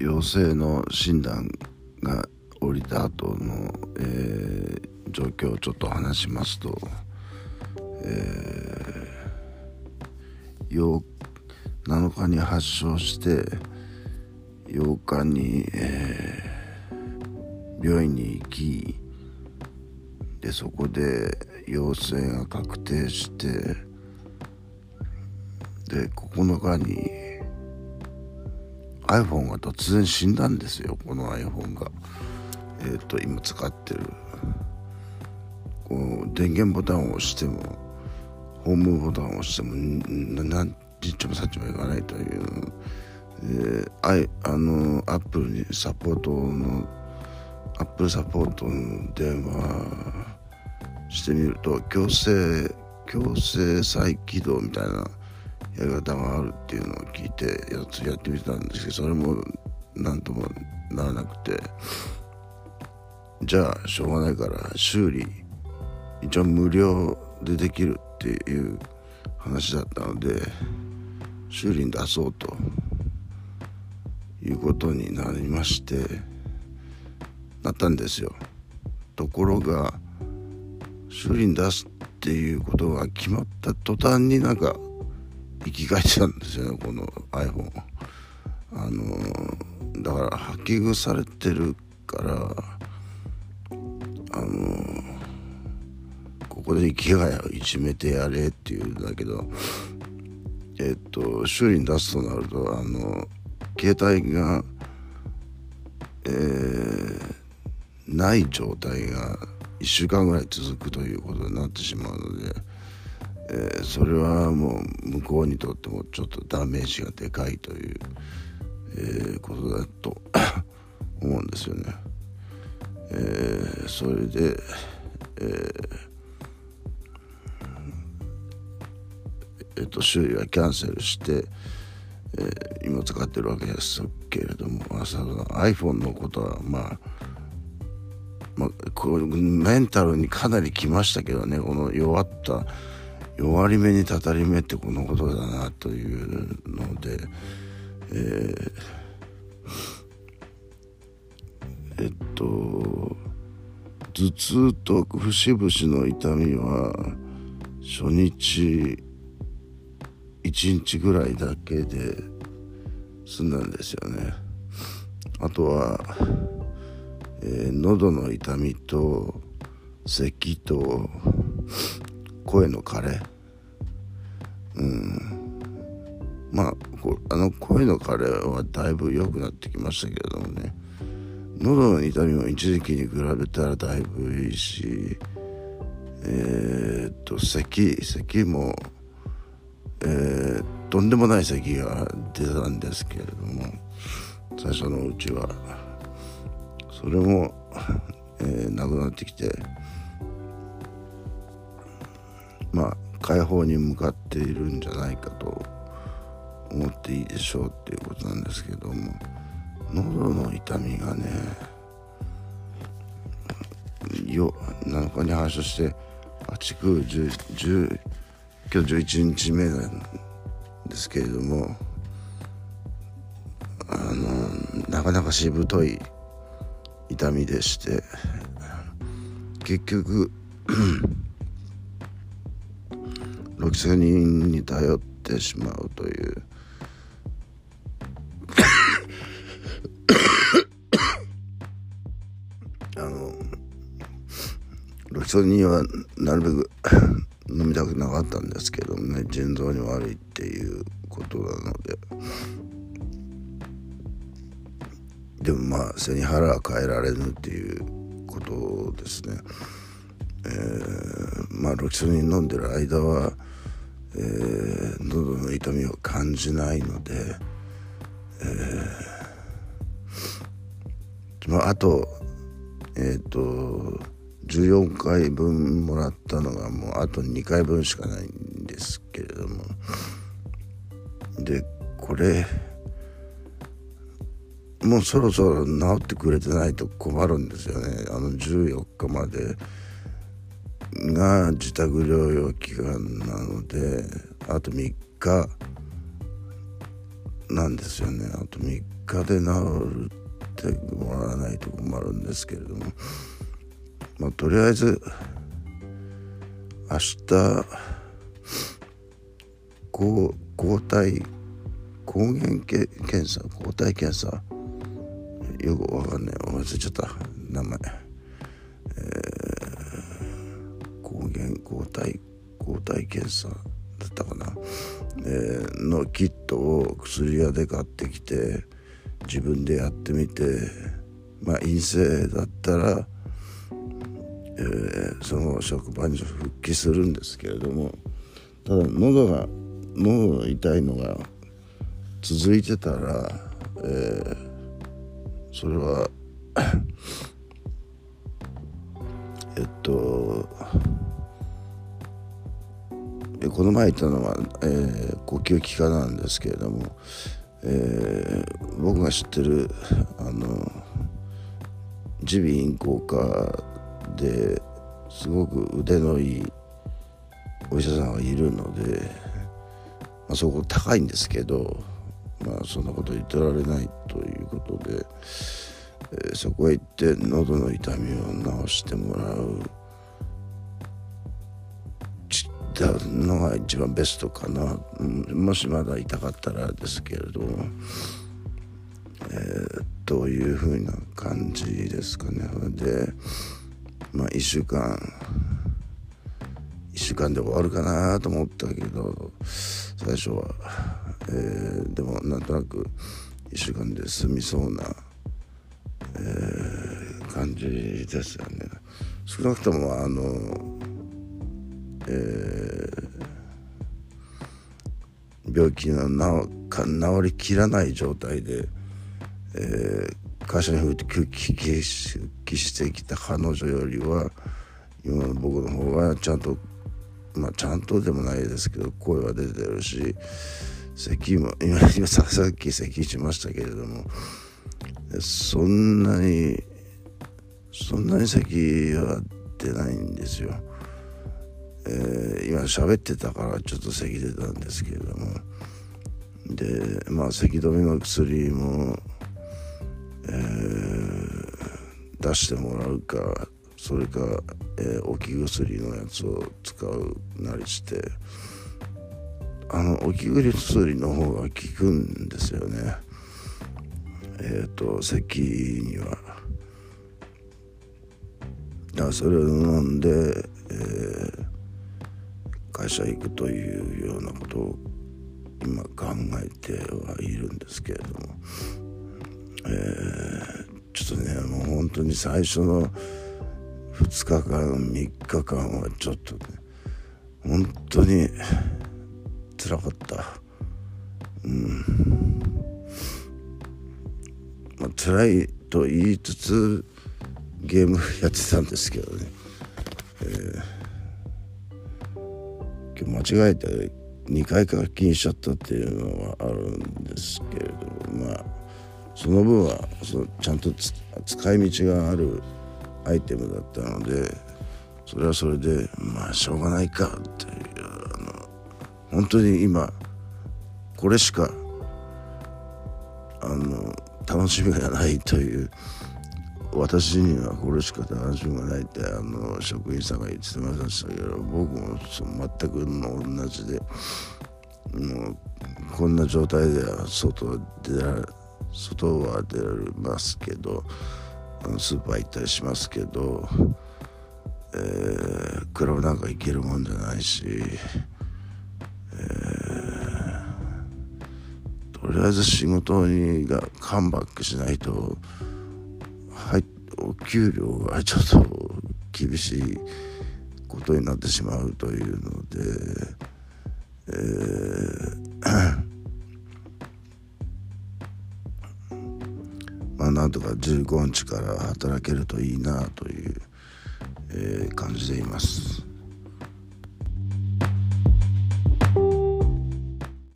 陽性の診断が降りた後の、えー、状況をちょっと話しますと、えー、7日に発症して8日に、えー、病院に行きでそこで陽性が確定してで9日に iPhone が突然死んだんですよ。この iPhone が。えっ、ー、と今使ってる。こう電源ボタンを押してもホームボタンを押しても何ちっちもさっちもいかないという、えー、ああのアップルにサポートのアップルサポートの電話してみると強制強制再起動みたいなやり方があるっていうのを聞いてやつやってみてたんですけどそれも何ともならなくて。じゃあしょうがないから修理一応無料でできるっていう話だったので修理に出そうということになりましてなったんですよ。ところが修理に出すっていうことが決まった途端になんか生き返ってたんですよねこの iPhone あのだから履き腐れてるからあのここで生きがいをいじめてやれっていうんだけどえっと修理に出すとなるとあの携帯がえー、ない状態が1週間ぐらい続くということになってしまうので、えー、それはもう向こうにとってもちょっとダメージがでかいという、えー、ことだと 思うんですよね。えー、それで、えーえっと、修理はキャンセルして、えー、今使ってるわけですけれども朝の iPhone のことはまあまあ、こうメンタルにかなりきましたけどねこの弱った弱り目にたたり目ってこのことだなというので、えー、えっと頭痛と節々の痛みは初日1日ぐらいだけで済んだんですよね。あとはえー、喉の痛みと咳と声の枯れ。うん。まああの声の枯れはだいぶ良くなってきましたけれどもね。喉の痛みも一時期に比べたらだいぶいいしえー、っと咳咳もえー、とんでもない咳が出たんですけれども最初のうちは。それも、えー、なくなってきてまあ解放に向かっているんじゃないかと思っていいでしょうっていうことなんですけども。喉の痛みがねよ7日に発症して8 9 10 10今日11日目なんですけれどもあのなかなかしぶとい痛みでして結局ロキソニンに頼ってしまうという あのロキソニンはなるべく飲みたくなかったんですけどね腎臓に悪いっていうことなので。でもまあ背に腹は変えられぬっていうことですね。えー、まあロキソニン飲んでる間は、えー、喉の痛みを感じないので、えー、まあ、あとえっ、ー、と14回分もらったのがもうあと2回分しかないんですけれども。でこれもうそろそろ治ってくれてないと困るんですよね。あの14日までが自宅療養期間なのであと3日。なんですよね。あと3日で治るってもらわないと困るんですけれども。まあとりあえず明日抗抗体抗原検査抗体検査。よくわかんない。忘れちゃった。名前、えー、抗原抗体抗体検査だったかな、えー、のキットを薬屋で買ってきて自分でやってみてまあ陰性だったら、えー、その職場に復帰するんですけれどもただ喉が喉が痛いのが続いてたら、えー、それはえっとこの前言ったのは、えー、呼吸器科なんですけれども、えー、僕が知ってるあの耳鼻咽喉科ですごく腕のいいお医者さんがいるので、まあ、そこ高いんですけど、まあ、そんなこと言ってられないということで、えー、そこへ行って喉の痛みを治してもらう。たのが一番ベストかな、もしまだ痛かったらですけれど、えー、どういうふうな感じですかね。でまあ1週間1週間で終わるかなと思ったけど最初は、えー、でもなんとなく1週間で済みそうな、えー、感じですよね。少なくともあのえ、病気が治りきらない状態で、えー、会社に復帰してきた彼女よりは今の僕の方がちゃんとまあちゃんとでもないですけど声は出てるし咳も今今さっき咳しましたけれどもそんなにそんなに咳は出ないんですよ。えー、今喋ってたからちょっと咳出たんですけれども。でまあ咳止めの薬も、えー、出してもらうかそれか、えー、置き薬のやつを使うなりしてあの置き薬の方が効くんですよね。えっ、ー、と咳には。だからそれを飲んで、会社行くというようなことを今考えてはいるんですけれども、えー、ちょっとねもう本当に最初の2日間3日間はちょっとね本当につらかった。うん。まあ辛いと言いつつゲームやってたんですけどね、えー間違えて2回課金しちゃったっていうのはあるんですけれどもまあその分はそちゃんと使い道があるアイテムだったのでそれはそれでまあしょうがないかっていうあの本当に今これしかあの楽しみがないという私にはこれしか楽しみがないってあの職員さんが言ってましたけど僕も全くの同じでもうこんな状態では外出ら外は出られますけどスーパー行ったりしますけど、えー、クラブなんか行けるもんじゃないし、えー、とりあえず仕事にがカムバックしないと。給料がちょっと厳しいことになってしまうというので、えーまあなんとか15日から働けるといいなという、えー、感じでいます。